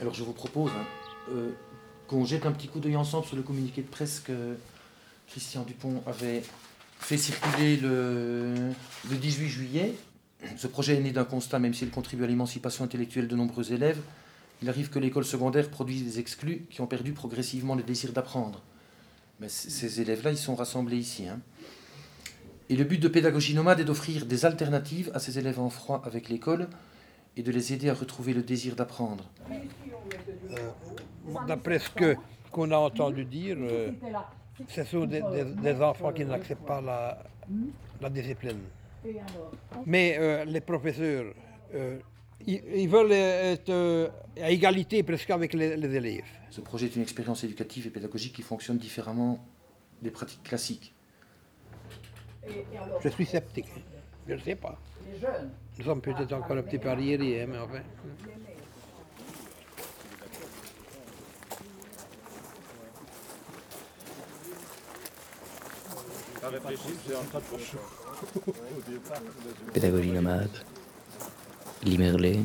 Alors je vous propose hein, euh, qu'on jette un petit coup d'œil ensemble sur le communiqué de presse que Christian Dupont avait fait circuler le, le 18 juillet. Ce projet est né d'un constat, même s'il contribue à l'émancipation intellectuelle de nombreux élèves, il arrive que l'école secondaire produise des exclus qui ont perdu progressivement le désir d'apprendre. Mais ces élèves-là, ils sont rassemblés ici. hein. Et le but de Pédagogie Nomade est d'offrir des alternatives à ces élèves en froid avec l'école et de les aider à retrouver le désir d'apprendre. D'après ce que- qu'on a entendu dire, euh, ce sont des, des- des enfants qui n'acceptent pas la, la discipline. Mais euh, les professeurs, euh, ils, ils veulent être euh, à égalité presque avec les, les élèves. Ce projet est une expérience éducative et pédagogique qui fonctionne différemment des pratiques classiques. Je suis sceptique. Je ne sais pas. Nous sommes peut-être encore un petit peu arriérés, hein, mais enfin. Pédagogie nomade, Limerlé,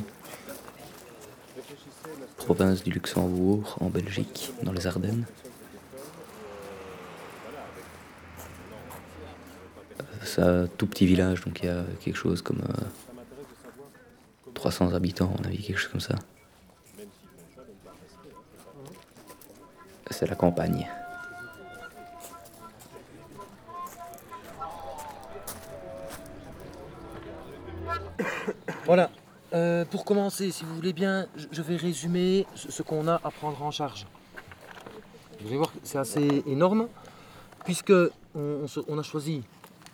province du Luxembourg, en Belgique, dans les Ardennes. Euh, C'est un tout petit village, donc il y a quelque chose comme euh, 300 habitants, on a vu quelque chose comme ça. C'est la campagne. Voilà. Euh, pour commencer, si vous voulez bien, je- vais résumer ce qu'on a à prendre en charge. Vous allez voir que c'est assez énorme, puisque on a choisi,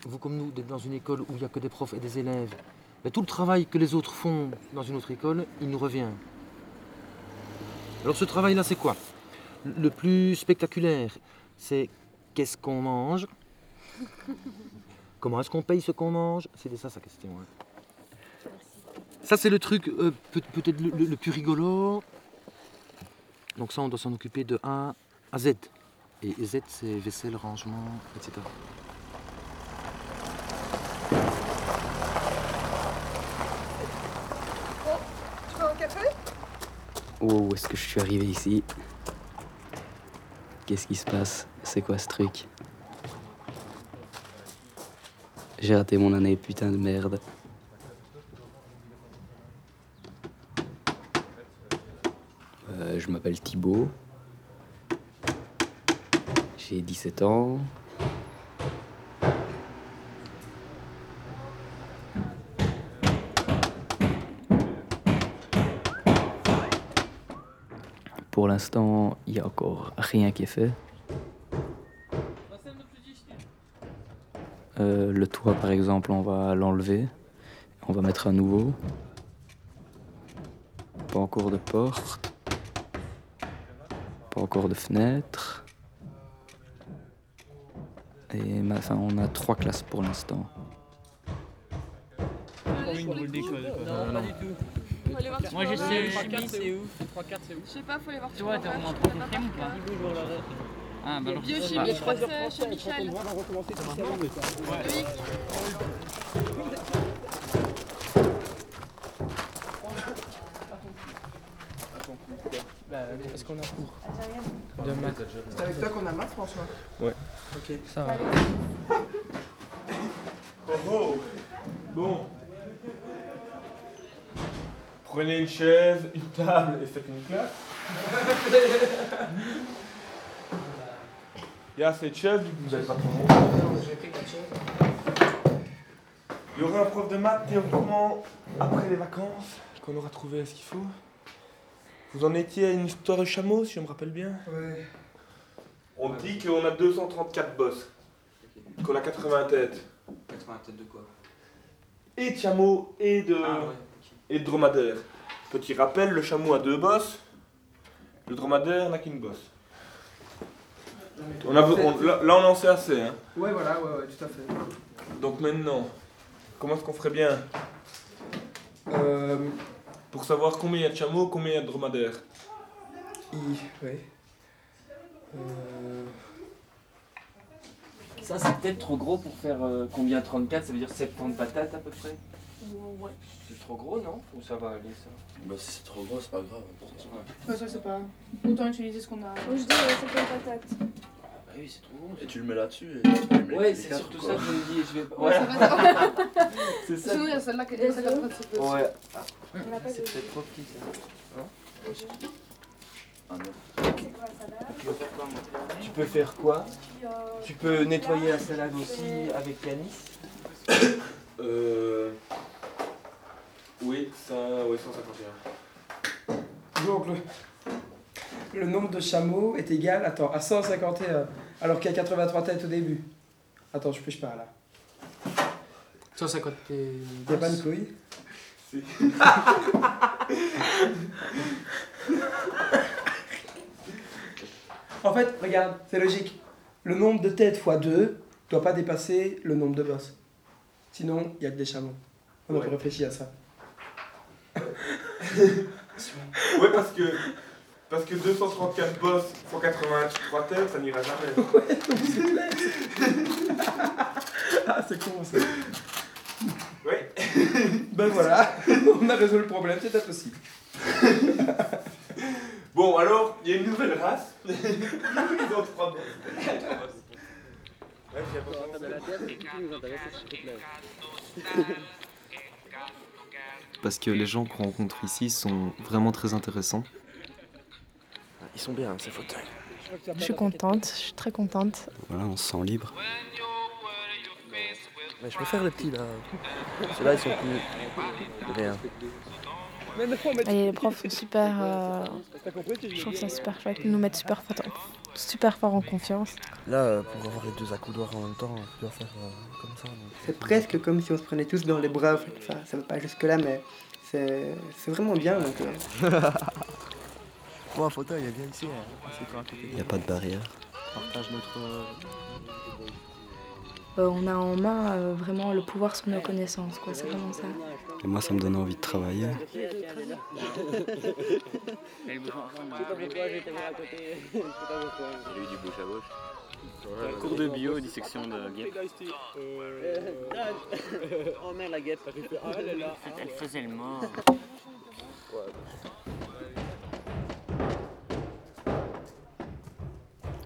vous comme nous, d'être dans une école où il n'y a que des profs et des élèves. Mais tout le travail que les autres font dans une autre école, il nous revient. Alors ce travail-là, c'est quoi? Le plus spectaculaire, c'est qu'est-ce qu'on mange? Comment est-ce qu'on paye ce qu'on mange? C'était ça sa question. hein. Ça, c'est le truc euh, peut- peut-être le, le- le plus rigolo. Donc ça, on doit s'en occuper de A à Z. Et Z, c'est vaisselle, rangement, etc. Tu veux un café? Oh, où est-ce que je suis arrivé ici? Qu'est-ce qui se passe? C'est quoi ce truc? J'ai raté mon année, putain de merde. Euh, je m'appelle Thibaut. J'ai 17 ans. Pour l'instant, il n'y a encore rien qui est fait. Euh, le toit, par exemple, on va l'enlever. On va mettre un nouveau. Pas encore de porte. Encore de fenêtre. Et ma- enfin, on a trois classes pour l'instant. Moi je sais, chimie c'est où Je sais pas, faut aller voir Tu vois, t'es en troisième ou pas Ah bah alors Biochimie, je crois que c'est chez Michel. Est-ce qu'on a cours? De maths C'est avec toi qu'on a maths, François Ouais. Ok, ça va. Oh oh Bon. Prenez une chaise, une table et faites une classe. Il y a cette chaise, du coup, vous n'avez pas trop Il y aura un prof de maths théoriquement après les vacances, qu'on aura trouvé ce qu'il faut. Vous en étiez à une histoire de chameau, si je me rappelle bien Ouais. On dit qu'on a 234 bosses, qu'on a 80 têtes. 80 têtes de quoi? Et de chameaux et de, Ah ouais, et de dromadaires. Petit rappel, le chameau a deux bosses, le dromadaire n'a qu'une bosse. On a, on- là, là, on en sait assez. Hein. Ouais, voilà, ouais, ouais, tout à fait. Donc maintenant, comment est-ce qu'on ferait bien? Euh. Pour savoir combien il y a de chameaux, combien il y a de dromadaires I, ouais. Euh. Ça, c'est peut-être trop gros pour faire euh, combien 34 Ça veut dire 70 patates à peu près? Ou- Ouais. C'est trop gros, non? Ou ça va aller, ça? Bah si c'est trop gros, c'est pas grave. Ouais, ça c'est pas. Autant utiliser ce qu'on a. Moi je dis, euh, c'est Bah oui, c'est trop gros. Et tu le mets là-dessus et tu peux le Ouais, mettre c'est surtout ça que je me dis. Je vais... Ouais, Voilà. c'est ça. A celle-là est petit peu. Ouais. Pas C'est peut-être trop petit, ça. Ah non. C'est Tu peux faire quoi, Tu peux faire quoi? Puis, Tu peux nettoyer la salade aussi avec Yanis? Euh. Oui, ça. Oui, 151. Donc le, le nombre de chameaux est égal attends, à 151, alors qu'il y a 83 têtes au début. Attends, je pêche pas là. 150 et... Il n'y a pas de couilles Si. En fait, regarde, c'est logique. Le nombre de têtes fois 2 doit pas dépasser le nombre de bosses. Sinon, il y a que des chameaux. On aurait Ouais. réfléchi à ça. Ouais, parce que. Parce que 234 boss, 183 têtes, ça n'ira jamais. Ah, c'est con ça. Ouais. Ben voilà, on a résolu le problème, c'était possible. Bon, alors, il y a une nouvelle race. Ils ont trois boss. Ouais, j'ai pas Parce que les gens qu'on rencontre ici sont vraiment très intéressants. Ils sont bien, ces fauteuils. Je suis contente, je suis très contente. Voilà, on se sent libre. Mais je préfère les petits là. Ceux-là, ils sont plus. Rien. Et les profs sont super. euh, je trouve ça super chouette. Ils nous mettent super, fort- super fort en confiance. Là, pour avoir les deux accoudoirs en même temps, tu dois faire euh, comme ça. donc C'est presque comme si on se prenait tous dans les bras. Enfin, ça va pas jusque-là, mais c'est c'est vraiment bien. Donc, euh, Un fauteuil, ici. hein. Il n'y a pas de barrière. On partage notre. Euh, on a en main euh, vraiment le pouvoir sur nos connaissances, quoi. C'est vraiment ça. Et moi, ça me donne envie de travailler. J'ai eu du bouche à bouche. Cours de bio, dissection de guêpe. Oh merde, la guêpe. Elle faisait le mort.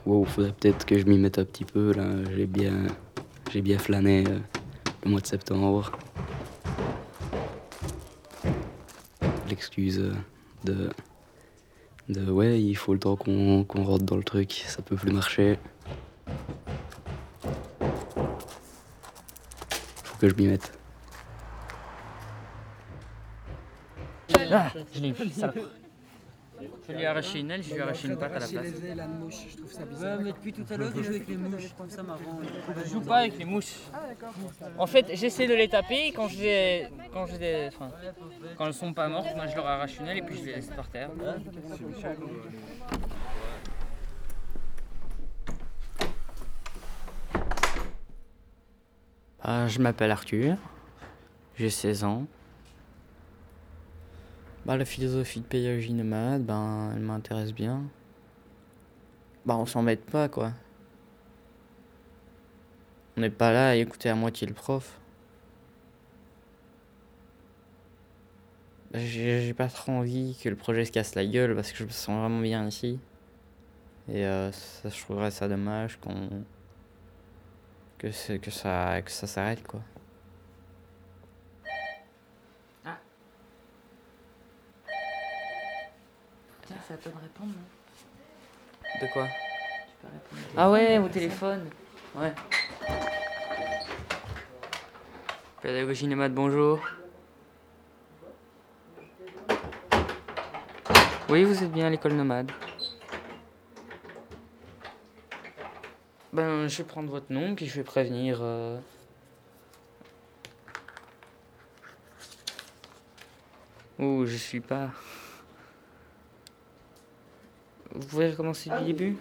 Wow, faudrait peut-être que je m'y mette un petit peu là. J'ai bien, j'ai bien flâné euh, le mois de septembre. L'excuse euh, de, de ouais, il faut le temps qu'on rentre dans le truc, ça peut plus marcher. Faut que je m'y mette. Ah, je l'ai ça. Je lui ai arraché une aile, je lui ai arraché une patte à la place. Ouais, mais depuis tout à l'heure, il joue avec les mouches. Je trouve ça marrant. Je joue pas avec les mouches. En fait, j'essaie de les taper et quand je les, quand je les, enfin, quand elles sont pas mortes, moi je leur arrache une aile et puis je les laisse par terre. Ah, je m'appelle Arthur, j'ai 16 ans. Bah, la philosophie de pédagogie nomade, ben, elle m'intéresse bien. Bah, on s'embête pas, quoi. On n'est pas là à écouter à moitié le prof. Bah, J'ai pas trop envie que le projet se casse la gueule parce que je me sens vraiment bien ici. Et euh, ça, je trouverais ça dommage qu'on. que, que ça s'arrête, quoi. Tiens, c'est à toi de répondre. De quoi? Tu peux répondre. Ah ouais, au téléphone. Ouais. Pédagogie nomade, bonjour. Oui, vous êtes bien à l'école nomade. Ben, je vais prendre votre nom, puis je vais prévenir. euh, Oh, je suis pas. Vous pouvez recommencer du début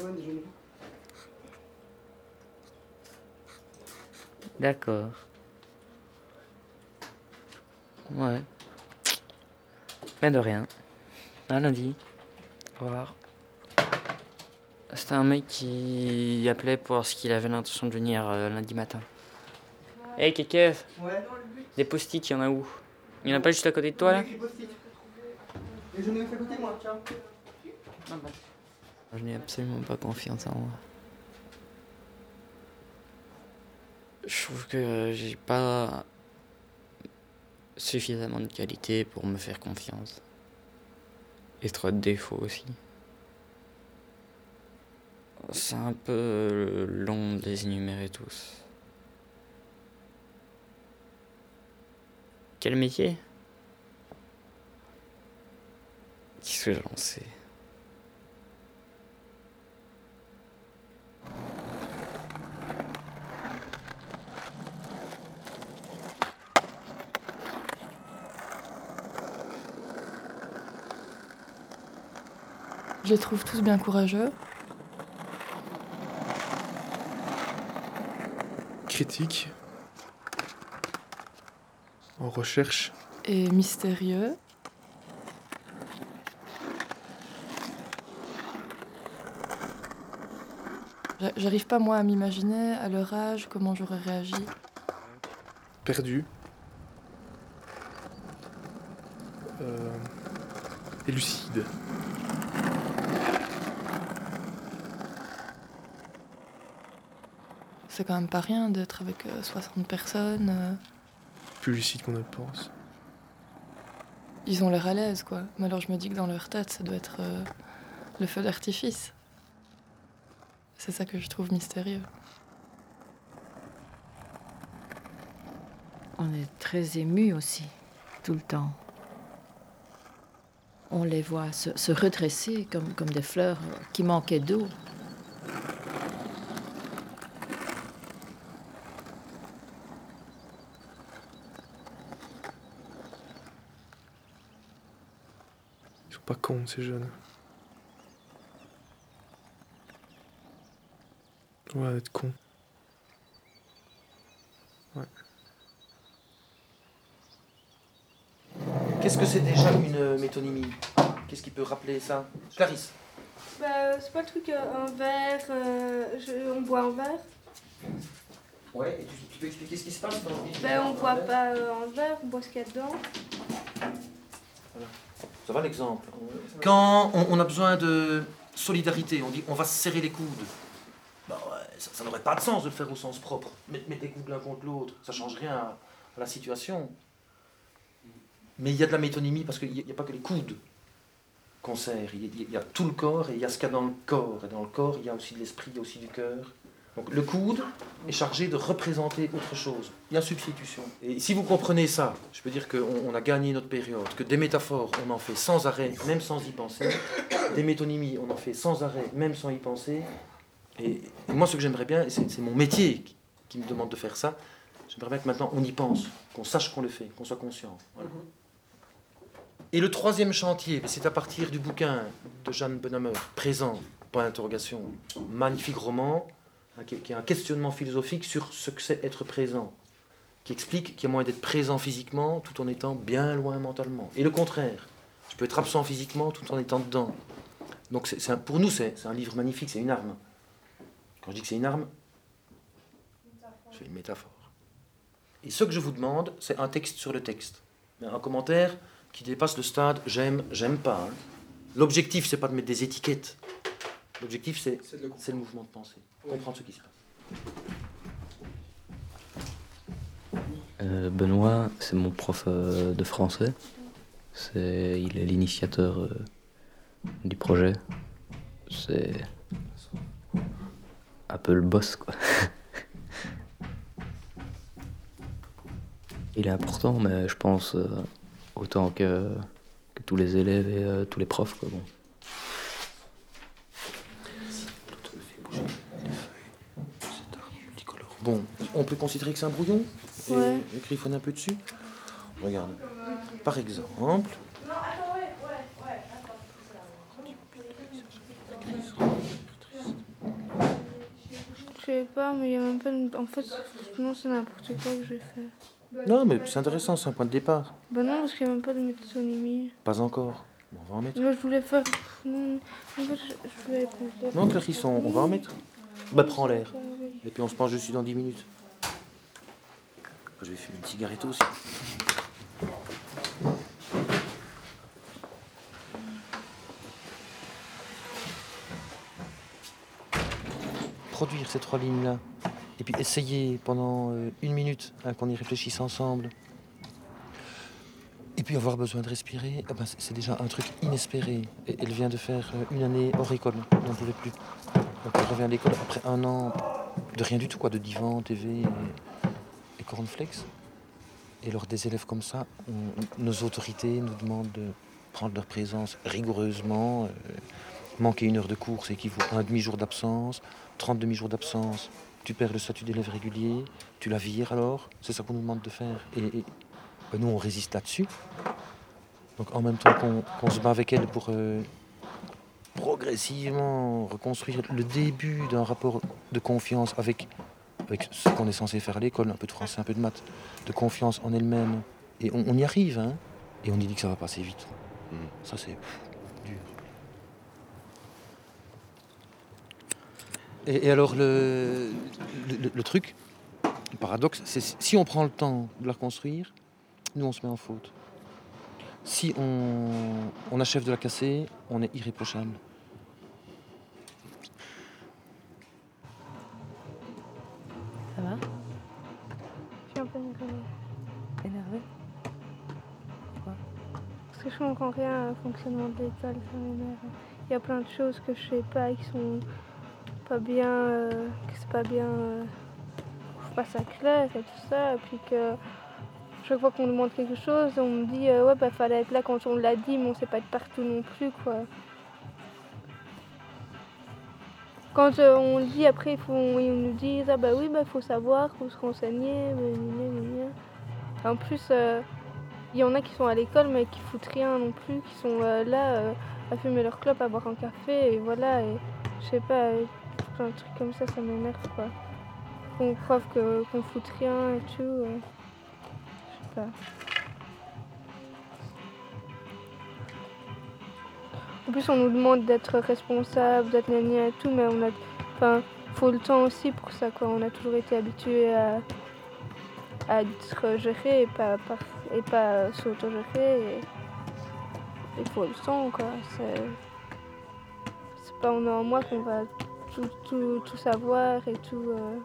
D'accord. Ouais. Mais de rien. À lundi. Au revoir. C'était un mec qui appelait pour voir ce qu'il avait l'intention de venir euh, lundi matin. Hey, Kékev Ouais. Des post-it, il y en a où? Il n'y en a pas juste à côté de toi là? Et je mets à côté moi, tiens. Je n'ai absolument pas confiance en moi. Je trouve que j'ai pas suffisamment de qualité pour me faire confiance. Et trop de défauts aussi. C'est un peu long de les énumérer tous. Quel métier? Qu'est-ce que j'en sais? Je les trouve tous bien courageux. Critique. En recherche. Et mystérieux. J'a- J'arrive pas moi à m'imaginer à leur âge comment j'aurais réagi. Perdu. Euh, et lucide. C'est quand même pas rien d'être avec euh, 60 personnes. euh, Plus lucide qu'on ne le pense. Ils ont l'air à l'aise, quoi. Mais alors je me dis que dans leur tête, ça doit être euh, le feu d'artifice. C'est ça que je trouve mystérieux. On est très ému aussi, tout le temps. On les voit se, se redresser comme, comme des fleurs qui manquaient d'eau. Cons, ces jeunes. Ouais, être con. Ouais. Qu'est-ce que c'est déjà une euh, métonymie? Qu'est-ce qui peut rappeler ça? Clarisse Bah, c'est pas le truc, euh, un verre, euh, je- on boit un verre. Ouais, et tu, tu peux expliquer ce qui se passe dans le Bah, on boit pas euh, un verre, on boit ce qu'il y a dedans. Ça va l'exemple Quand on, on a besoin de solidarité, on dit on va se serrer les coudes. Ouais, ça, ça n'aurait pas de sens de le faire au sens propre. Mettre, mettre les coudes l'un contre l'autre, ça change rien à, à la situation. Mais il y a de la métonymie parce qu'il n'y a, pas que les coudes qu'on serre. Il y, y a tout le corps et il y a ce qu'il y a dans le corps. Et dans le corps, il y a aussi de l'esprit, il y a aussi du cœur. Donc le coude est chargé de représenter autre chose. Il y a substitution. Et si vous comprenez ça, je peux dire qu'on on a gagné notre période, que des métaphores, on en fait sans arrêt, même sans y penser. Des métonymies, on en fait sans arrêt, même sans y penser. Et, et moi, ce que j'aimerais bien, et c'est mon métier qui, qui me demande de faire ça, j'aimerais bien que maintenant on y pense, qu'on sache qu'on le fait, qu'on soit conscient. Voilà. Et le troisième chantier, c'est à partir du bouquin de Jeanne Benhammer, Présent, point d'interrogation, magnifique roman, qui, est- un questionnement philosophique sur ce que c'est être présent, qui explique qu'il y a moyen d'être présent physiquement tout en étant bien loin mentalement. Et le contraire, je peux être absent physiquement tout en étant dedans. Donc pour nous, c'est, un livre magnifique, c'est une arme. Quand je dis que c'est une arme, c'est une métaphore. Et ce que je vous demande, c'est un texte sur le texte. Un commentaire qui dépasse le stade j'aime, j'aime pas. L'objectif, c'est pas de mettre des étiquettes. L'objectif, c'est, le mouvement de pensée. Comprendre ce qui se passe. Euh, Benoît, c'est mon prof euh, de français. C'est, il est l'initiateur euh, du projet. C'est un peu le boss, quoi. il est important, mais je pense euh, autant que, que tous les élèves et euh, tous les profs, quoi. Bon. Bon, on peut considérer que c'est un brouillon et Ouais. griffonner un peu dessus Regarde. Par exemple, Je sais pas, mais il y a même pas une... En fait, non, c'est n'importe quoi que j'ai fait. non, mais c'est intéressant, c'est un point de départ. Bah non, parce qu'il n'y a même pas de métonymie. Pas encore. Bon, on va en mettre. Là, je voulais faire... Non, en fait, je, je voulais... Non, Clarisse, on, on va en mettre. Bah prends l'air. Et puis on se penche dessus dans 10 minutes. Ah, je vais fumer une cigarette aussi. Produire ces trois lignes-là. Et puis essayer pendant euh, une minute hein, qu'on y réfléchisse ensemble. Et puis avoir besoin de respirer, ben, c'est déjà un truc inespéré. Elle vient de faire euh, une année hors école. On n'en pouvait plus. Donc elle revient à l'école après un an de rien du tout, quoi, de divan, TV et, cornflakes. Et lors des élèves comme ça, nos autorités nous demandent de prendre leur présence rigoureusement. Euh, manquer une heure de cours, c'est équivaut à un demi-jour d'absence. 30 demi-jours d'absence, tu perds le statut d'élève régulier, tu la vires alors. C'est ça qu'on nous demande de faire. Et, ben, nous, on résiste là-dessus. Donc en même temps qu'on se bat avec elle pour euh, progressivement reconstruire le début d'un rapport de confiance avec, avec ce qu'on est censé faire à l'école, un peu de français, un peu de maths, de confiance en elle-même. Et on, y arrive, hein. Et on y dit que ça va passer vite. Hmm. Ça, c'est dur. Et, alors, le, le, truc, le paradoxe, c'est si on prend le temps de la reconstruire, nous, on se met en faute. Si on, achève de la casser, on est irréprochable. Ça va? Je suis un peu énervée. Énervée? Pourquoi? Parce que je comprends rien au fonctionnement de l'école, ça m'énerve. Il y a plein de choses que je sais pas qui sont pas bien, euh, que c'est pas bien, euh, pas ça clair et tout ça, et puis que chaque fois qu'on demande quelque chose, on me dit euh, ouais bah fallait être là quand on l'a dit, mais on sait pas être partout non plus quoi. Quand euh, on dit après, faut, ils nous disent ah bah oui bah faut savoir, faut se renseigner, En plus, euh, il y en a qui sont à l'école mais qui foutent rien non plus, qui sont là à fumer leur clope, à boire un café et voilà. Et je sais pas, de trucs comme ça, ça m'énerve quoi. Qu'on croit qu'on fout rien et tout. En plus, on nous demande d'être responsable, d'être gagné et tout, mais on a, enfin, faut le temps aussi pour ça, quoi. On a toujours été habitué à, à être géré et pas, et pas s'autogérer. Il faut le temps, quoi. C'est, pas en un mois qu'on va tout, tout, tout, savoir et tout. Euh...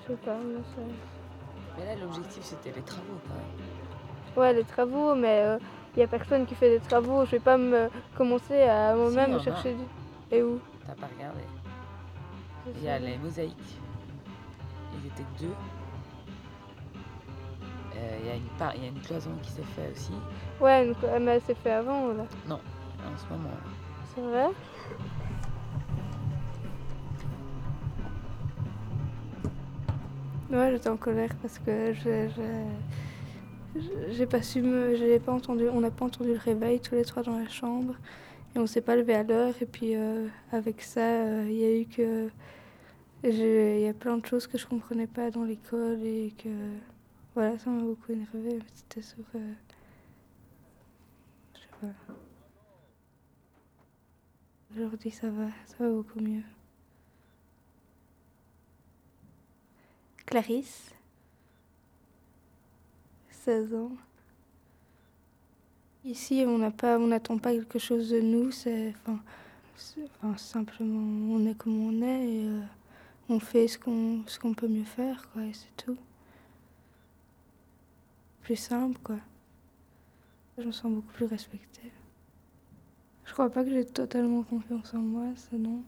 Je sais pas, mais mais là, l'objectif, c'était les travaux, même. Ouais, les travaux, mais il euh, n'y a personne qui fait des travaux. Je vais pas me commencer à moi-même chercher du... Et où T'as pas regardé Il y a les mosaïques. Ils étaient deux. Euh, il y, a une y a une cloison qui s'est faite aussi. Ouais, mais elle s'est fait avant, là. Non, en ce moment. C'est vrai? Ouais, j'étais en colère parce que je, j'ai pas su me, j'ai pas entendu, on n'a pas entendu le réveil tous les trois dans la chambre et on s'est pas levé à l'heure et puis euh, avec ça, euh, il y a eu que, il y a plein de choses que je comprenais pas dans l'école et que, voilà, ça m'a beaucoup énervé. C'était sur, euh, je sais pas. Aujourd'hui, ça va, ça va beaucoup mieux. Clarisse, 16 ans. Ici, on n'attend pas quelque chose de nous. C'est, enfin, simplement, on est comme on est et euh, on fait ce qu'on, qu'on peut mieux faire, quoi. Et c'est tout. Plus simple, quoi. Je me sens beaucoup plus respectée. Je crois pas que j'ai totalement confiance en moi, ça non.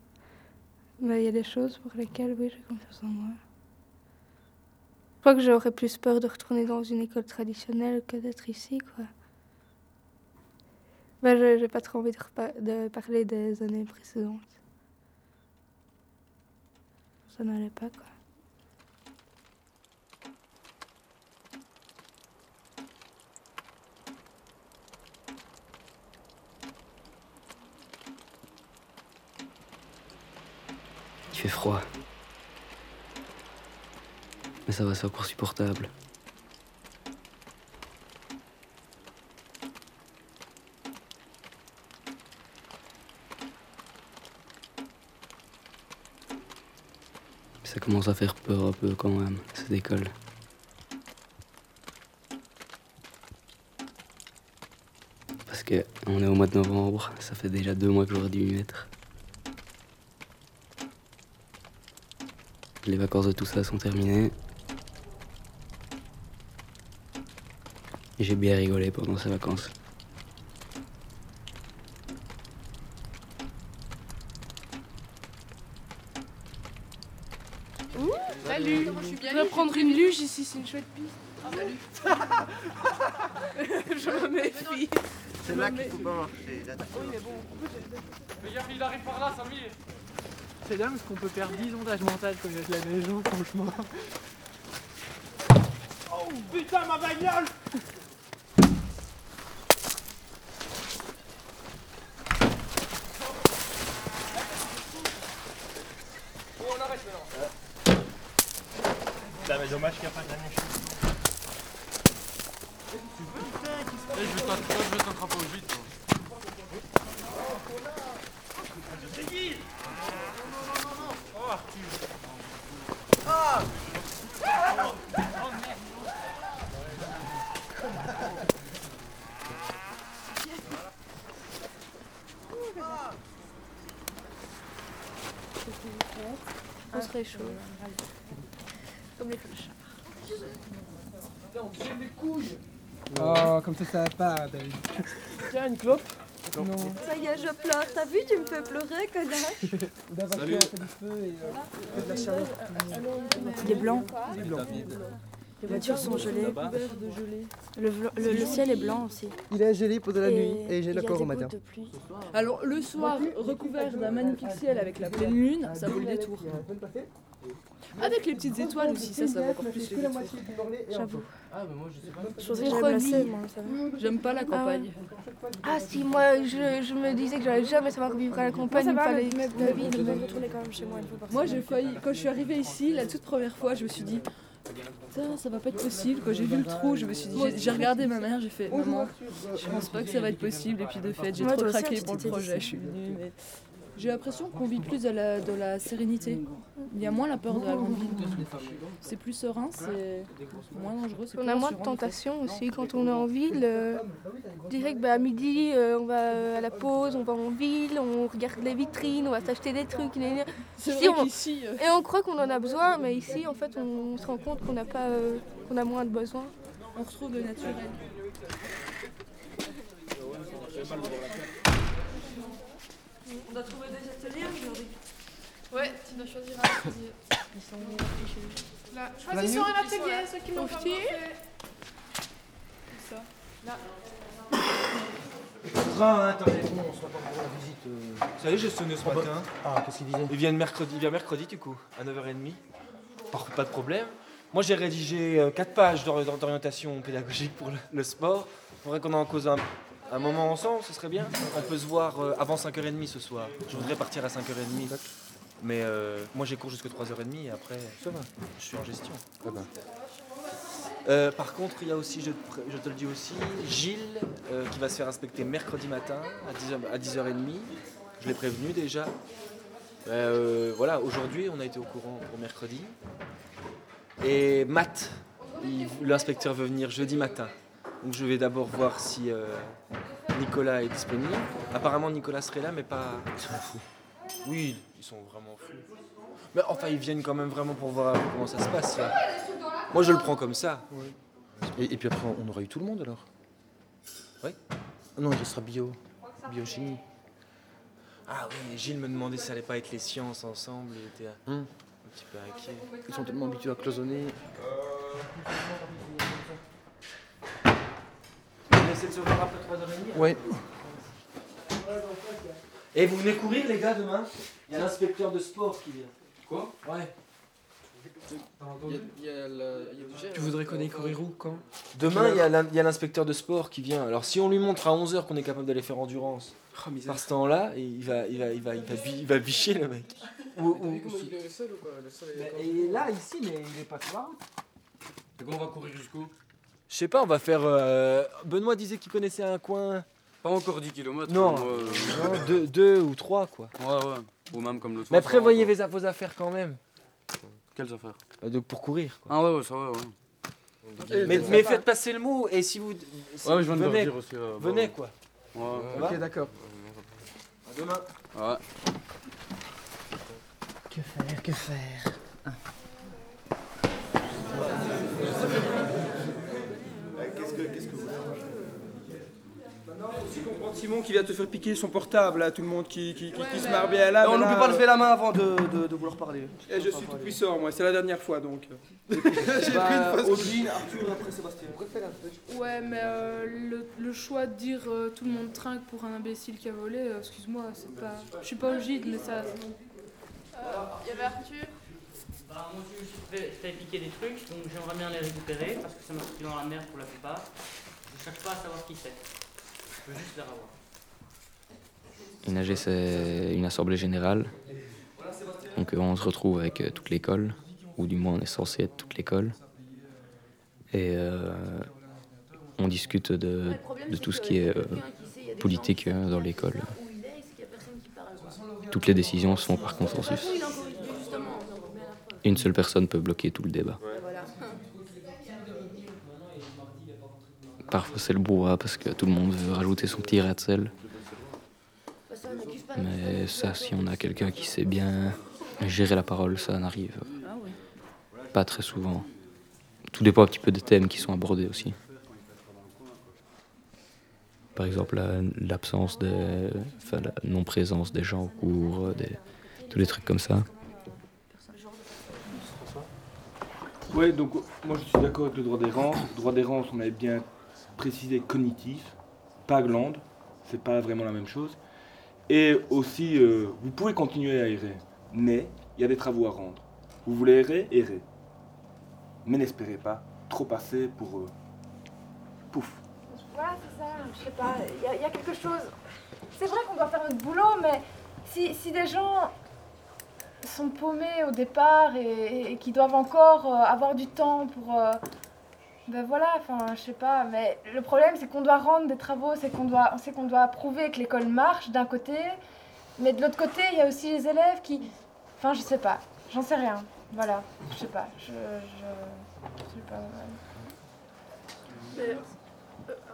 Mais il y a des choses pour lesquelles, oui, j'ai confiance en moi. Crois que j'aurais plus peur de retourner dans une école traditionnelle que d'être ici, quoi. Ben, je pas trop envie de, de, parler des années précédentes. Ça n'allait pas, quoi. Il fait froid. Mais ça va, c'est encore supportable. Ça commence à faire peur un peu quand même, cette école. Parce que on est au mois de novembre, ça fait déjà deux mois que j'aurais dû y mettre. Les vacances de tout ça sont terminées. J'ai bien rigolé pendant ces vacances. Salut Je vais prendre une luge ici, c'est une chouette piste. Salut Je me méfie. C'est là qu'il faut pas marcher. Oui, mais bon. Regarde, il arrive par là, Samir C'est dingue parce qu'on peut perdre 10 ondages mentales quand il y a de la maison, franchement. Oh putain, ma bagnole Bon, on arrête maintenant. Mais dommage qu'il n'y a pas de neige. Eh, je t'attraper, au. toi. Oh, Arthur. Ah On serait chaud. Comme les clochards. Oh, comme ça, va pas, David. Tiens, une clope Non. Ça y est, je pleure. T'as vu, tu me fais pleurer, connard. D'abord, Salut. on fait du feu et euh, de la chaleur. Il est blanc. Il est blanc. Les voitures sont gelées. Le, le- le ciel est blanc aussi. Il est gelé pendant la nuit et j'ai encore au matin. Alors, le soir, recouvert d'un magnifique ciel avec la pleine lune, ça vaut le détour. Avec les petites étoiles aussi, ça, ça vaut encore plus le détour. J'avoue. Ah, mais moi je sais pas. Moi, va. J'aime pas la campagne. Ah si, moi je, je me disais que j'allais jamais savoir vivre à la campagne, fallait la vie, je vais retourner quand même chez moi une fois par Moi, semaine. j'ai failli, quand je suis arrivée ici, la toute première fois, je me suis dit, putain, ça va pas être possible. Quand j'ai vu le trou, je me suis dit, j'ai- regardé ma mère, j'ai fait, maman, je pense pas que ça va être possible. Et puis de fait, j'ai Moi, trop craqué pour le projet, je suis venue. mais J'ai l'impression qu'on vit plus de la, de la sérénité. Il y a moins la peur de la grande ville. C'est plus serein, c'est moins dangereux. On a moins de tentations aussi quand on est en ville. euh, direct bah, à midi, euh, on va euh, à la pause, on va en ville, on regarde les vitrines, on va s'acheter des trucs. Ici, on- euh, Et on croit qu'on en a besoin, mais ici en fait on se rend compte qu'on n'a pas, euh, qu'on a moins de besoin. on retrouve le naturel. On doit trouver des ateliers aujourd'hui. Ouais, tu dois choisir un atelier. Là, choisissons un atelier, ceux qui l'ont fait. Ça? Là. Train, hein, attendez, bon, on se pas pour la visite. euh. Vous savez, j'ai sonné ce Ah bah- matin. Ah, qu'est-ce qu'il disait? Il vient mercredi, il vient mercredi du coup, à 9h30. Pas, pas de problème. Moi j'ai rédigé 4 pages d'or- d'or- d'orientation pédagogique pour le, le sport. Il faudrait qu'on en cause un, un moment ensemble, ce serait bien. On peut se voir euh, avant 5h30 ce soir. Je voudrais partir à 5h30. Mais euh, moi j'ai cours jusqu'à 3h30 et après Ça va. je suis en gestion. Ah bah. Euh, par contre, il y a aussi, je, te pré- je te le dis aussi, Gilles euh, qui va se faire inspecter mercredi matin à 10h, à 10h30. Je l'ai prévenu déjà. Voilà, aujourd'hui, on a été au courant pour mercredi. Et Matt, l'inspecteur veut venir jeudi matin. Donc je vais d'abord voir si euh, Nicolas est disponible. Apparemment, Nicolas serait là, mais pas. Ils sont fous. Oui, ils sont vraiment fous. Mais enfin, ils viennent quand même vraiment pour voir comment ça se passe. là. Moi, je le prends comme ça. Et, et puis après, on aura eu tout le monde alors? Oui. Non, il sera bio. Biochimie. Ah oui, Gilles me demandait si ça allait pas être les sciences ensemble. Il était un, Hum. un petit peu inquiet. Ils sont tellement habitués à cloisonner. On essaie de se voir après 3h30 Ouais. Et vous venez courir, les gars, demain? Il y a l'inspecteur de sport qui vient. Quoi? Ouais. Tu voudrais qu'on aille courir où Quand? Demain, il y a l'inspecteur de sport qui vient. Alors, si on lui montre à 11h qu'on est capable d'aller faire endurance, Oh, par ce temps-là, il va, il, va, il, va, il, va, bi- il va bicher le mec. Ou- ou- Il est seul ou quoi? Le seul est Mais il est là, ici, mais il est pas sur la route. Et qu'on va courir jusqu'où? Je sais pas, on va faire. euh, Benoît disait qu'il connaissait un coin. Pas encore 10 km. Non, non, deux, deux ou trois, quoi. Ouais, ouais. Ou même comme l'autre Mais fois, prévoyez ça va vos affaires quand même. Quelles affaires? Donc pour courir. Quoi. Ah ouais, ouais, ça va, ouais. Mais, mais faites passer le mot et si vous. si Ouais, je viens de venez, dire aussi, bah, venez ouais. quoi. Ouais. Va Ok, d'accord. À demain. Ouais. Que faire, que faire Qu'est-ce que, qu'est-ce que vous Maintenant, aussi comprendre Simon qui vient te faire piquer son portable, là, tout le monde qui, qui, qui, qui se marre bien là. On n'oublie pas de lever la main avant de, de, de vouloir parler. Et je suis tout puissant, moi, c'est la dernière fois donc. J'ai pris Bah, une fausse- Odile, Arthur, après Sébastien. Ouais, mais euh, le, le choix de dire euh, tout le monde trinque pour un imbécile qui a volé, euh, excuse-moi, c'est pas. Je suis pas gîte, mais ça. Il y avait Arthur. Bah, moi aussi, je fais piquer des trucs, donc j'aimerais bien les récupérer parce que ça m'a foutu dans la merde pour la plupart. Je cherche pas à savoir qui c'est. AG, c'est une assemblée générale. Donc euh, on se retrouve avec euh, toute l'école, ou du moins on est censé être toute l'école. Et euh, on discute de, tout ce qui est politique dans l'école. Toutes les décisions se font par consensus. Une seule personne peut bloquer tout le débat. Parfois c'est le brouhaha parce que tout le monde veut rajouter son petit rat de sel. Mais ça, si on a quelqu'un qui sait bien gérer la parole, ça n'arrive pas très souvent. Tout dépend un petit peu des thèmes qui sont abordés aussi. Par exemple, la- l'absence des. Enfin, la non-présence des gens au cours, des, tous les trucs comme ça. Ouais, donc moi je suis d'accord avec le droit d'errance. Le droit d'errance, on avait bien précisé cognitif, pas glande, c'est pas vraiment la même chose. Et aussi, euh, vous pouvez continuer à errer, mais il y a des travaux à rendre. Vous voulez errer, errez. Mais n'espérez pas trop passer pour. euh, pouf. Voilà, c'est ça, je sais pas, il y, a- quelque chose. C'est vrai qu'on doit faire notre boulot, mais si, si des gens sont paumés au départ et, et qui doivent encore euh, avoir du temps pour. Ben voilà, enfin, je sais pas, mais le problème c'est qu'on doit rendre des travaux, c'est qu'on doit, c'est qu'on doit prouver que l'école marche d'un côté, mais de l'autre côté, il y a aussi les élèves qui. Enfin, je sais pas, j'en sais rien, voilà, je sais pas, je. je, je sais pas.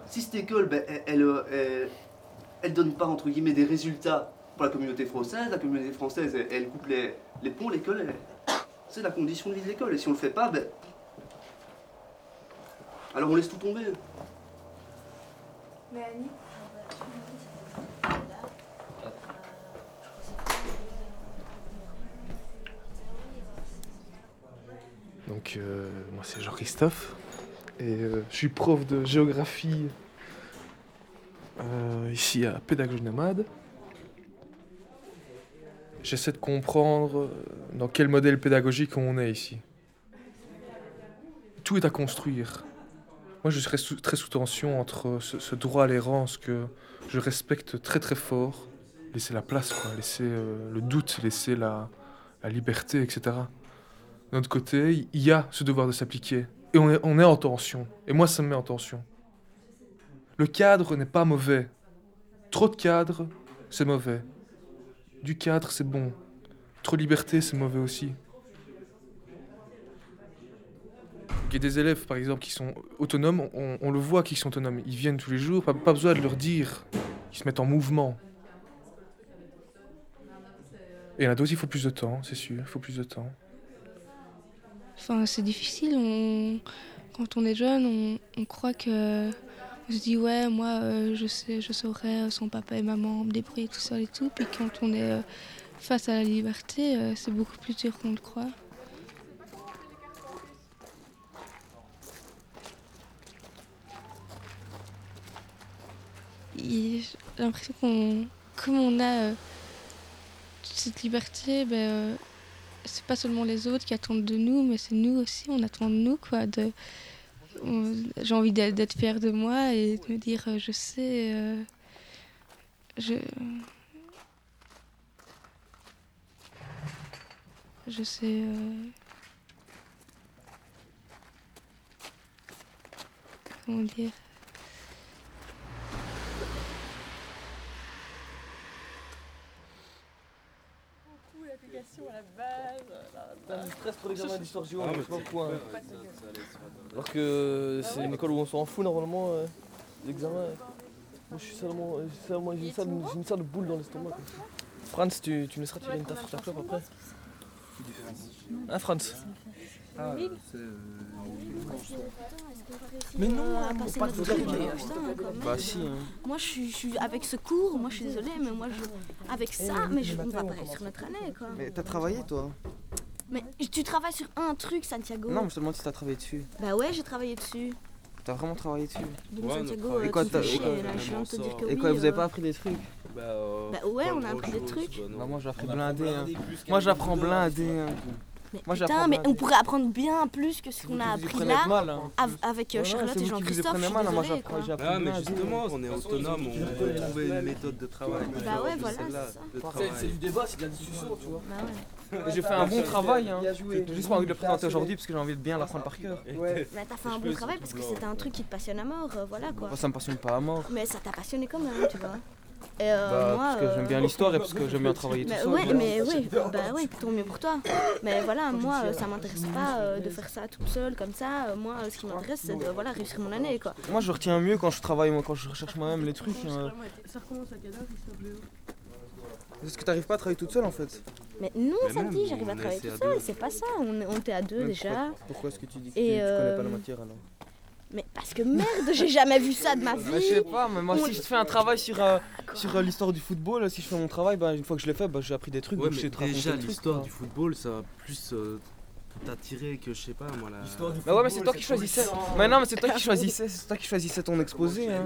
Si cette école, ben, elle, elle, euh, elle- donne pas entre guillemets des résultats pour la communauté française, la communauté française, elle, coupe les, les ponts, l'école, c'est la condition de vie de l'école. Et si on le fait pas, ben, alors on laisse tout tomber. Mais Annie Donc, euh, moi, c'est Jean-Christophe. Et euh, je suis prof de géographie euh, ici à Pédagogie Nomade. J'essaie de comprendre dans quel modèle pédagogique on est ici. Tout est à construire. Moi, je serais très sous tension entre ce, droit à l'errance que je respecte très très fort, laisser la place, quoi, laisser euh, le doute, laisser la, la liberté, etc. D'un autre côté, il y a ce devoir de s'appliquer. Et on est, on est en tension. Et moi, ça me met en tension. Le cadre n'est pas mauvais. Trop de cadre, c'est mauvais. Du cadre, c'est bon. Trop de liberté, c'est mauvais aussi. Il y a des élèves, par exemple, qui sont autonomes. On, le voit qu'ils sont autonomes. Ils viennent tous les jours. Pas, besoin de leur dire. Ils se mettent en mouvement. Et il y il faut plus de temps, c'est sûr. Il faut plus de temps. Enfin, c'est difficile. Quand on est jeune, on, croit que. On se dit, ouais, moi, euh, je, saurais euh, son papa et maman me débrouiller tout seul et tout. Puis quand on est euh, face à la liberté, c'est beaucoup plus dur qu'on le croit. J'ai l'impression qu'on. Comme on a euh, cette liberté, ben. euh, c'est pas seulement les autres qui attendent de nous, mais c'est nous aussi, on attend de nous, quoi. J'ai envie d'être, fière de moi et de me dire, euh, je sais, euh, je, je sais. comment dire l'application à la base. Ça me stresse pour l'examen d'histoire géo, mais Alors que c'est une école où on s'en fout normalement, euh, l'examen. Moi suis seulement, euh, j'ai une, sale, boule dans l'estomac. Franz, tu, tu me laisseras tirer une sur ta clope après Hein, Franz? Ah, c'est. euh, Mais non, on va pas euh, même. Bah si, hein. Moi, je suis, avec ce cours, moi je suis désolée, mais moi je. Avec ça, mais je, on va pas réussir notre année quoi. Mais t'as travaillé toi Mais tu travailles sur un truc, Santiago. Non, mais je te demande si t'as travaillé dessus. Bah ouais, j'ai travaillé dessus. T'as vraiment travaillé dessus Donc, Santiago, Et euh, quoi, tu me t'as- fais chier, là, je viens de te dire que Et quoi, vous avez euh. pas appris des trucs Bah ouais, on a appris des trucs. Bah moi j'ai appris blindé. Hein. Moi j'apprends blindé. Hein. Moi Putain, j'apprends mais on pourrait apprendre bien plus que ce qu'on a appris là mal, hein. av- avec euh, Ouais, Charlotte et Jean-Christophe. je hein. J'apprends Ah, mais justement, on est autonome, on peut trouver une méthode de travail. Bah ouais, voilà, c'est ça. du débat, c'est de la discussion, tu vois. Bah ouais. J'ai fait un bon travail, hein. J'ai juste pas envie de le présenter aujourd'hui parce que j'ai envie de bien l'apprendre par cœur. Mais t'as fait un bon travail parce que c'était un truc qui te passionne à mort, euh, voilà quoi. Moi, ça me passionne pas à mort. Mais ça t'a passionné quand même, tu vois. Et euh, Bah, moi, parce que j'aime bien euh, l'histoire et parce que j'aime bien travailler tout mais seul. ouais, mais oui, bah oui, tant mieux pour toi. Mais voilà, moi, euh, ça m'intéresse pas euh, de faire ça toute seule comme ça. Moi, ce qui m'intéresse, c'est de voilà, réussir mon année, quoi. Moi je retiens mieux quand je travaille, moi, quand je recherche moi-même les trucs. hein. Ça recommence à quelle heure, Est-ce que t'arrives pas à travailler toute seule en fait Mais non, Mais dit, j'arrive à travailler toute seule, c'est pas ça. On, on était à deux Mais déjà. Pourquoi, pourquoi est-ce que tu dis que tu, Et, tu connais pas la matière alors? Mais parce que merde, j'ai jamais vu ça de ma vie. Bah, je sais pas, mais moi si je fais un travail sur, euh, sur euh, l'histoire du football, si je fais mon travail, bah, une fois que je l'ai fait, bah, j'ai appris des trucs. Ouais, donc je mais sais te raconter déjà, l'histoire quoi. du football, ça va plus euh, t'attirer que, je sais pas, moi, la... Bah ouais mais c'est toi qui choisissais. Mais non mais c'est toi qui choisissais, c'est toi qui choisissais ton exposé. Hein.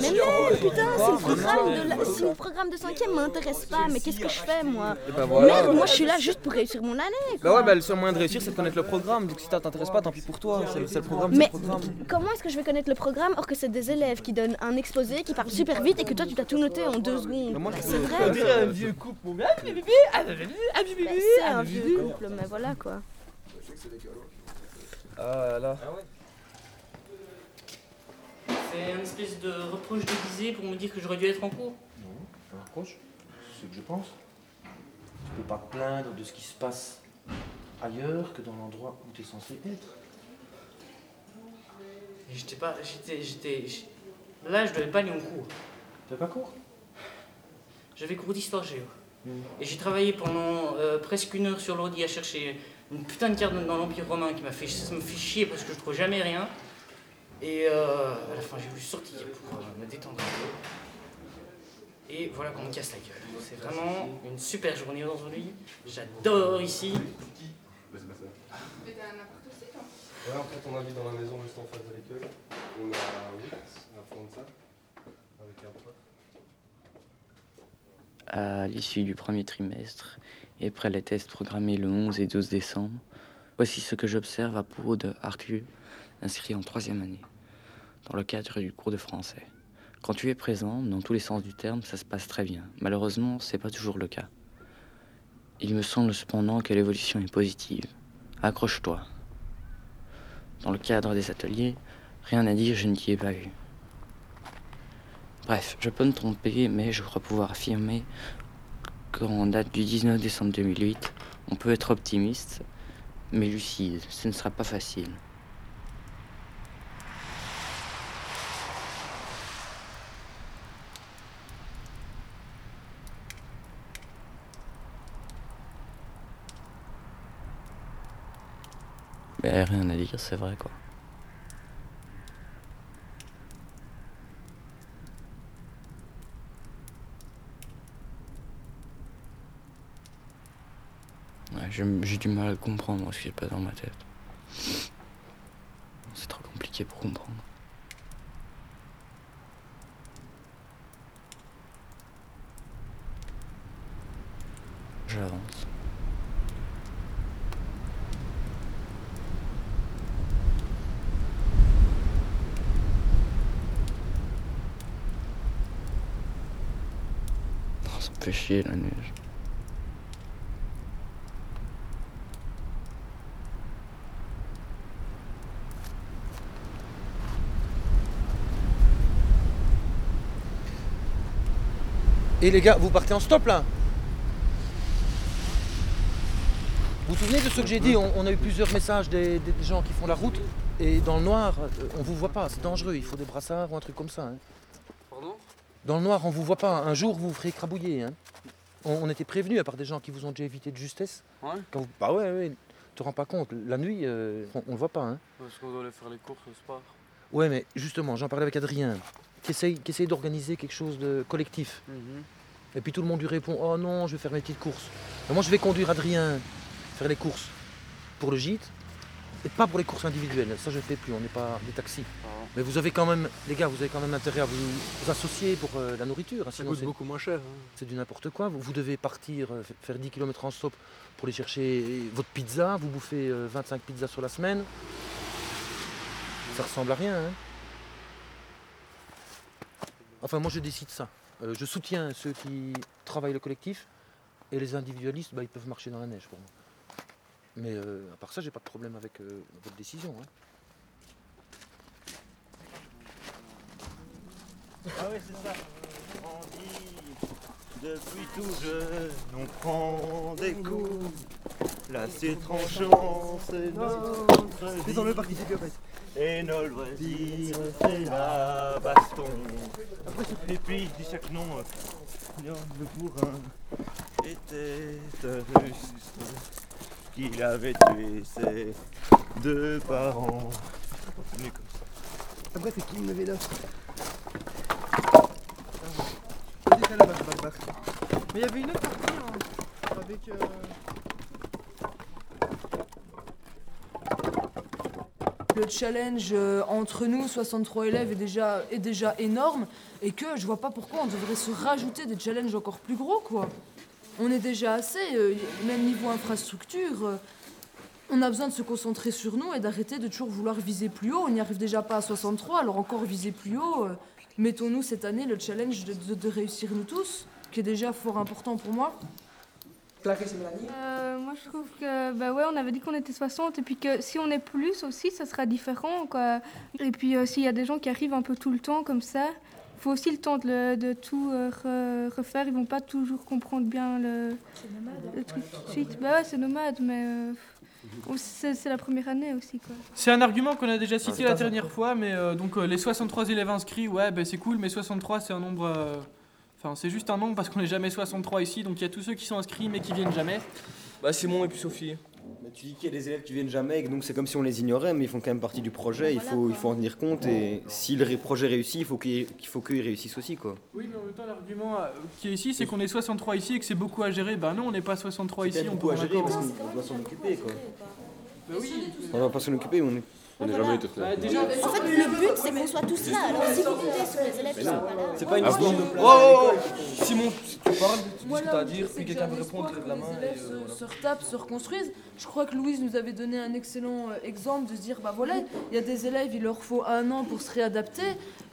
Mais merde, putain, si le programme de, la- si le programme de 5ème m'intéresse pas, mais qu'est-ce que je fais moi Et bah voilà. Merde, moi je suis là juste pour réussir mon année. quoi. Bah ouais bah le seul moyen de réussir c'est de connaître le programme. Donc si ça t'intéresse pas, tant pis pour toi. C'est le programme, c'est Mais le programme. comment est-ce que je vais connaître le programme or que c'est des élèves qui donnent un exposé, qui parlent super vite et que toi tu dois tout noter en deux secondes Bah, C'est vrai. On dirait un vieux couple. Bah, C'est un vieux couple, mais voilà quoi. Ah là. C'est un espèce de reproche déguisé pour me dire que j'aurais dû être en cours. Non, c'est un reproche. C'est ce que je pense. Tu peux pas te plaindre de ce qui se passe ailleurs que dans l'endroit où tu es censé être. J'étais pas. J'étais. J'étais. Là, je devais pas aller en cours. T'as pas cours? J'avais cours d'histoire géo. Mm. Et j'ai travaillé pendant euh, presque une heure sur l'ordi à chercher une putain de carte dans l'Empire romain qui m'a fait, ça me fait chier parce que je trouve jamais rien. Et euh, à la fin, j'ai voulu sortir pour euh, me détendre un peu. Et voilà qu'on me casse la gueule. C'est vraiment une super journée aujourd'hui. J'adore ici. Ouais, en fait, on habite dans la maison juste en face de l'école. On a 8 à fond de ça, avec un prof. À l'issue du premier trimestre après les tests programmés le 11 et 12 décembre, voici ce que j'observe à propos de Arthur, inscrit en troisième année, dans le cadre du cours de français. Quand tu es présent, dans tous les sens du terme, ça se passe très bien. Malheureusement, c'est pas toujours le cas. Il me semble cependant que l'évolution est positive. Accroche-toi. Dans le cadre des ateliers, rien à dire, je ne t'y ai pas vu. Bref, je peux me tromper, mais je crois pouvoir affirmer qu'en date du 19 décembre 2008, on peut être optimiste, mais lucide. Ce ne sera pas facile. Ben, rien à dire, c'est vrai quoi. J'ai du mal à comprendre ce qui se passe dans ma tête. C'est trop compliqué pour comprendre. J'avance. Oh, ça me fait chier la neige. Et les gars, vous partez en stop là Vous vous souvenez de ce que j'ai dit on, on a eu plusieurs messages des, des gens qui font la route et dans le noir, euh, on vous voit pas, c'est dangereux, il faut des brassards ou un truc comme ça. hein. Pardon? Dans le noir, on vous voit pas, un jour vous vous ferez écrabouiller. hein. On, on était prévenus, à part des gens qui vous ont déjà évité de justesse. Ouais. Quand vous- Bah ouais, ouais, tu te rends pas compte. La nuit, euh, on, on le voit pas. Hein. Parce qu'on doit aller faire les courses au sport. Ouais, mais justement, j'en parlais avec Adrien, qui essaye, qui essaye d'organiser quelque chose de collectif. Et puis tout le monde lui répond Oh non, je vais faire mes petites courses. Mais moi, je vais conduire Adrien faire les courses pour le gîte et pas pour les courses individuelles. Ça, je ne fais plus, on n'est pas des taxis. Mais vous avez quand même, les gars, vous avez quand même intérêt à vous, vous associer pour euh, la nourriture. hein, Ça sinon coûte c'est- beaucoup moins cher. hein. C'est du n'importe quoi. Vous, vous devez partir, euh, faire 10 km en stop pour aller chercher votre pizza. Vous bouffez euh, 25 pizzas sur la semaine. Ça ressemble à rien. hein. Enfin, moi, je décide ça. Euh, je soutiens ceux qui travaillent le collectif et les individualistes, bah, ils peuvent marcher dans la neige pour moi. Mais euh, à part ça, j'ai pas de problème avec euh, votre décision. hein. Ah ouais, c'est ça. On dit, depuis tout jeune, on prend des coups. Là, c'est tranchant, c'est notre C'est dans le parc ici, en fait. Et nos loisirs, c'est la baston. Et puis, dit chaque nom, euh, le bourrin était un russe qu'il avait tué ses deux parents. Venu comme ça. Après, c'est qui le vélo. Mais il y avait une autre partie hein, avec. euh, Le challenge euh, entre nous, 63 élèves, est déjà, est déjà énorme et que je vois pas pourquoi on devrait se rajouter des challenges encore plus gros, quoi. On est déjà assez, euh, même niveau infrastructure, euh, on a besoin de se concentrer sur nous et d'arrêter de toujours vouloir viser plus haut. On n'y arrive déjà pas à 63, alors encore viser plus haut. Mettons-nous cette année le challenge de- de réussir nous tous, qui est déjà fort important pour moi. Euh, moi, je trouve que, bah ouais, on avait dit qu'on était 60, et puis que si on est plus aussi, ça sera différent, quoi. Et puis, euh, s'il y a des gens qui arrivent un peu tout le temps comme ça, il faut aussi le temps de, le- de tout euh, re- refaire. Ils vont pas toujours comprendre bien le, le truc tout de suite. Bah ouais, c'est nomade, mais euh, c'est la première année aussi, quoi. C'est un argument qu'on a déjà cité c'est la dernière fois, mais euh, donc euh, les 63 élèves inscrits, ouais, ben c'est cool, mais 63 c'est un nombre. Enfin, c'est juste un nombre parce qu'on n'est jamais 63 ici, donc il y a tous ceux qui sont inscrits mais qui viennent jamais. Bah Simon et puis Sophie. Mais tu dis qu'il y a des élèves qui viennent jamais, et que donc c'est comme si on les ignorait, mais ils font quand même partie du projet, il faut, il faut en tenir compte, et si le projet réussit, il faut qu'il qu'il faut qu'ils réussissent aussi, quoi. Oui, mais en même temps, l'argument euh, qui est ici, c'est qu'on est 63 ici et que c'est beaucoup à gérer. Ben non, on n'est pas 63 ici, C'est on beaucoup peut à en gérer, parce qu'on doit s'en occuper, quoi. Bah oui. On va pas s'en occuper, on est... On n'a jamais été Bah, déjà, En fait, le but, c'est qu'on soit tous là. Alors, si vous comptez sur les élèves qui sont pas là. C'est pas une Ah histoire bon de place. Oh, oh, oh. Simon, tu parles, tu Moi, ce que t'as à dire, puis que quelqu'un répondre, espoir lève la main. Les élèves se, euh, voilà. se retapent, se reconstruisent. Je crois que Louise nous avait donné un excellent euh, exemple de se dire bah voilà, il y a des élèves, il leur faut un an pour se réadapter.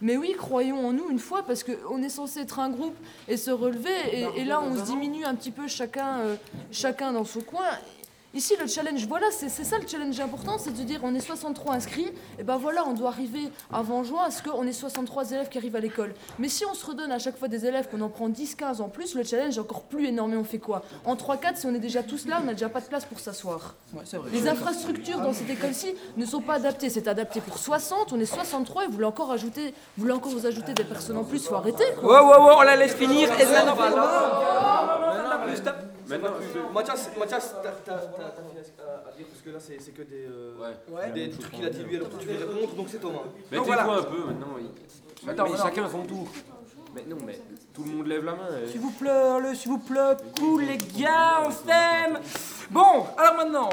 Mais oui, croyons en nous une fois, parce qu'on est censé être un groupe et se relever. Et, et là, on se diminue un petit peu chacun, euh, chacun dans son coin. Ici, le challenge, voilà, c'est ça le challenge important, c'est de dire on est 63 inscrits, et ben voilà, on doit arriver avant juin à ce qu'on ait 63 élèves qui arrivent à l'école. Mais si on se redonne à chaque fois des élèves, qu'on en prend 10, 15 en plus, le challenge est encore plus énorme et on fait quoi En 3-4, si on est déjà tous là, on n'a déjà pas de place pour s'asseoir. Les infrastructures dans cette école-ci ne sont pas adaptées. C'est adapté pour 60, on est 63 et vous voulez encore ajouter, vous voulez encore vous ajouter des personnes en plus, faut arrêter. Ouais, quoi. ouais, ouais, on la laisse finir. Et maintenant, Mathias, Mathias, t'as fini à dire parce que là c'est que des, euh, des trucs qu'il a dit lui alors toi tu veux répondre donc c'est Thomas. Mais voilà. un peu maintenant. il- Attends, mais chacun son tour. Mais non, mais tout le monde lève la main. et- S'il vous plaît, allez, s'il vous plaît, cool les gars, on s'aime. Bon, alors maintenant,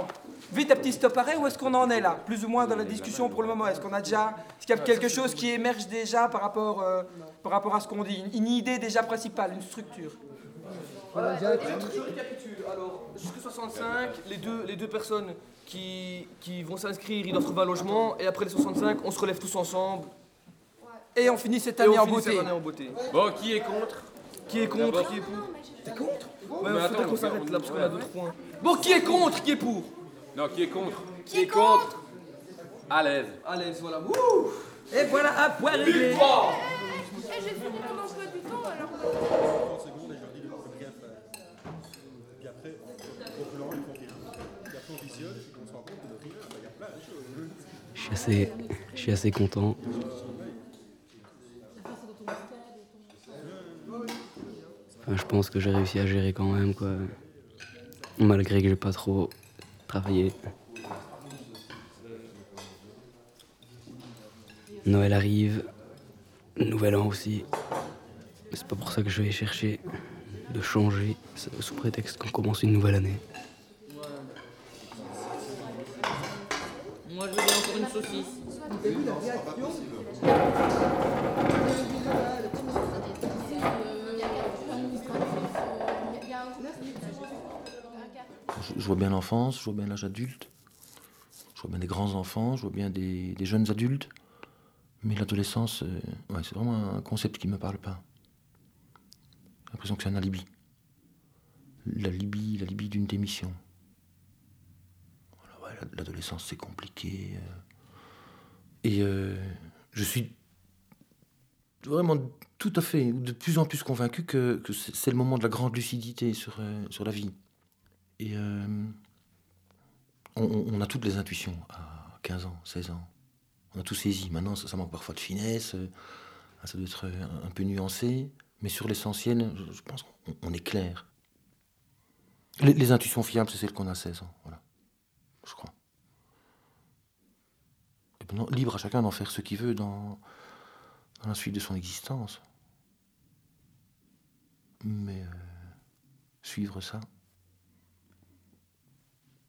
vite un petit stop arrêt, où est-ce qu'on en est là? Plus ou moins dans la discussion pour le moment. Est-ce qu'on a déjà, est-ce qu'il y a quelque chose qui émerge déjà par rapport, euh, par rapport à ce qu'on dit? Une, une idée déjà principale, une structure Voilà, je récapitule. Alors, jusqu'à 65, les deux, les deux personnes qui, qui vont s'inscrire, ils doivent trouver un logement. Et après les 65, on se relève tous ensemble. Et on finit cette Et année en finit beauté. cette année en beauté. Bon, qui est contre? Qui est contre? Qui est pour? T'es contre? Ouais, Mais faudrait attends, qu'on s'arrête là parce qu'on a d'autres points. Bon, qui est contre? Qui est pour? Non, qui est contre? Qui est contre? À l'aise. À l'aise, voilà. Et voilà, un point réglé. Et j'ai fini mon emploi du temps alors. Puis après, au plan, ils font rien. Puis après, on visionne, et puis on se rend compte que de rien, bah, il y a plein de choses. Je suis assez, je suis assez content. Enfin, je pense que j'ai réussi à gérer quand même, quoi. Malgré que j'ai pas trop travaillé. Noël arrive, Nouvel An aussi. C'est pas pour ça que je vais chercher de changer sous prétexte qu'on commence une nouvelle année. Moi, je encore une saucisse. Je, vois bien l'enfance, je vois bien l'âge adulte, je vois bien des grands enfants, je vois bien des, jeunes adultes. Mais l'adolescence, euh, ouais, c'est vraiment un concept qui ne me parle pas. J'ai l'impression que c'est un alibi. L'alibi, l'alibi d'une démission. L'adolescence, c'est compliqué. euh. Et euh, je suis vraiment tout à fait, de plus en plus convaincu que, c'est le moment de la grande lucidité sur, euh, sur la vie. Et on, a toutes les intuitions à 15 ans, 16 ans. On a tout saisi. Maintenant, ça, manque parfois de finesse, ça doit être un, peu nuancé, mais sur l'essentiel, je, pense qu'on on est clair. Les, les intuitions fiables, c'est celles qu'on a à 16 ans, voilà. Je crois. Et maintenant, libre à chacun d'en faire ce qu'il veut dans, dans la suite de son existence. Mais euh, suivre ça,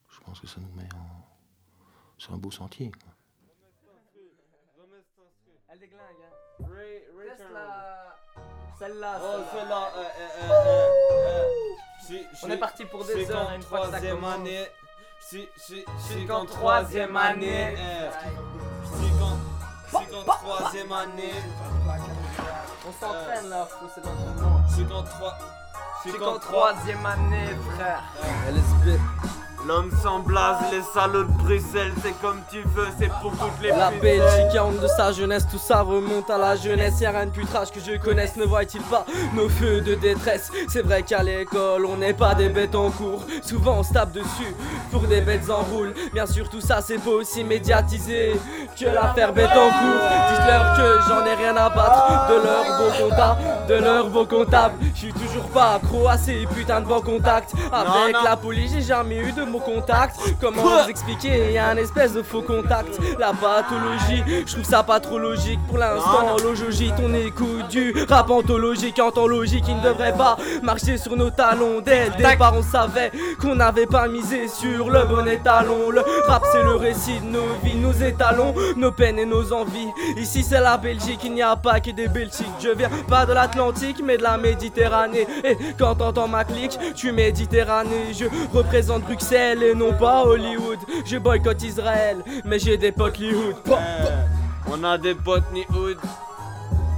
je pense que ça nous met en- sur un beau sentier. quoi. Elle déglingue, hein. Celle-là. Oh, ça. celle-là, euh, euh, euh, euh, On est parti pour des heures, qu'en une fois que ça troisième commence. année. C'est qu'en troisième année. C'est qu'en troisième année. On s'entraîne là, frérot, c'est. C'est qu'en trois. C'est qu'en troisième année, frère. LSB. L'homme sans blase, les salauds de Bruxelles, c'est comme tu veux, c'est pour toutes les La. Belgique a honte de sa jeunesse, tout ça remonte à la jeunesse. Y'a rien de plus trash que je connaisse, ne voit-il pas nos feux de détresse? C'est vrai qu'à l'école, on n'est pas des bêtes en cours. Souvent on se tape dessus pour des bêtes en roule. Bien sûr, tout ça c'est pas aussi médiatisé que l'affaire bête en cours. Dites-leur que j'en ai rien à battre de leur beau comptable, de leur beau comptable. Je suis toujours pas accro à ces putains de bons contacts. Avec non. la police, j'ai jamais eu de mon contact. Comment vous expliquer Il y a un espèce de faux contact. La pathologie, je trouve ça pas trop logique. Pour l'instant, l'ojogie, on écoute du rap anthologique, anthologie qui ne devrait pas marcher sur nos talons. Dès le départ, on savait qu'on n'avait pas misé sur le bon étalon. Le rap, c'est le récit de nos vies, nous étalons nos peines et nos envies. Ici, c'est la Belgique, il n'y a pas que des Belgiques. Je viens pas de l'Atlantique, mais de la Méditerranée. Et quand t'entends ma clique, tu Méditerranée. Je représente Bruxelles et non pas Hollywood. Je boycotte Israël, mais j'ai des potes Hollywood. Eh, On a des potes ni hood.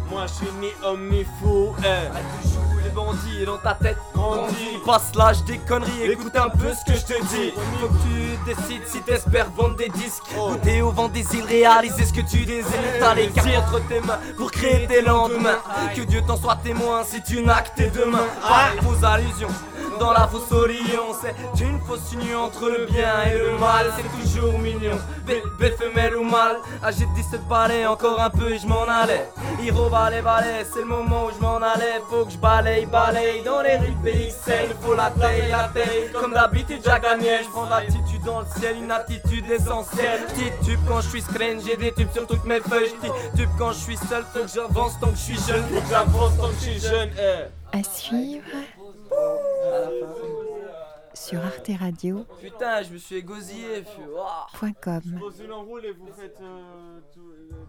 Moi je suis ni homme ni fou. Eh. les bandits dans ta tête grandit Passe l'âge des conneries, écoute un peu ce que je te dis. Faut que tu décides si t'espères vendre des disques. Goûter au vent des îles, réaliser ce que tu désires. T'as les cartes entre tes mains pour créer tes lendemains. Que Dieu t'en soit témoin si tu que tes deux mains. Pas de fausses allusions dans la fausse alliance C'est une fausse union entre le bien et le mal. C'est toujours mignon Bébé femelle ou mâle Âgé de 17 balais, encore un peu et je m'en allais. Hiro balai balai, c'est le moment où je m'en allais. Faut que je balaye balaye dans les rues PXL Faut la taille la taille Comme d'habitude j'ai gagné Je prends l'attitude dans le ciel, une attitude essentielle. Petit tube quand je suis screen, j'ai des tubes sur toutes mes feuilles. Petit tube quand je suis seul, faut que j'avance tant que je suis jeune. Faut que j'avance tant que je suis jeune eh. À suivre sur Arte Radio. Putain, je me suis égosillé. Ouah. Point com. Et vous faites euh, tout, euh, comme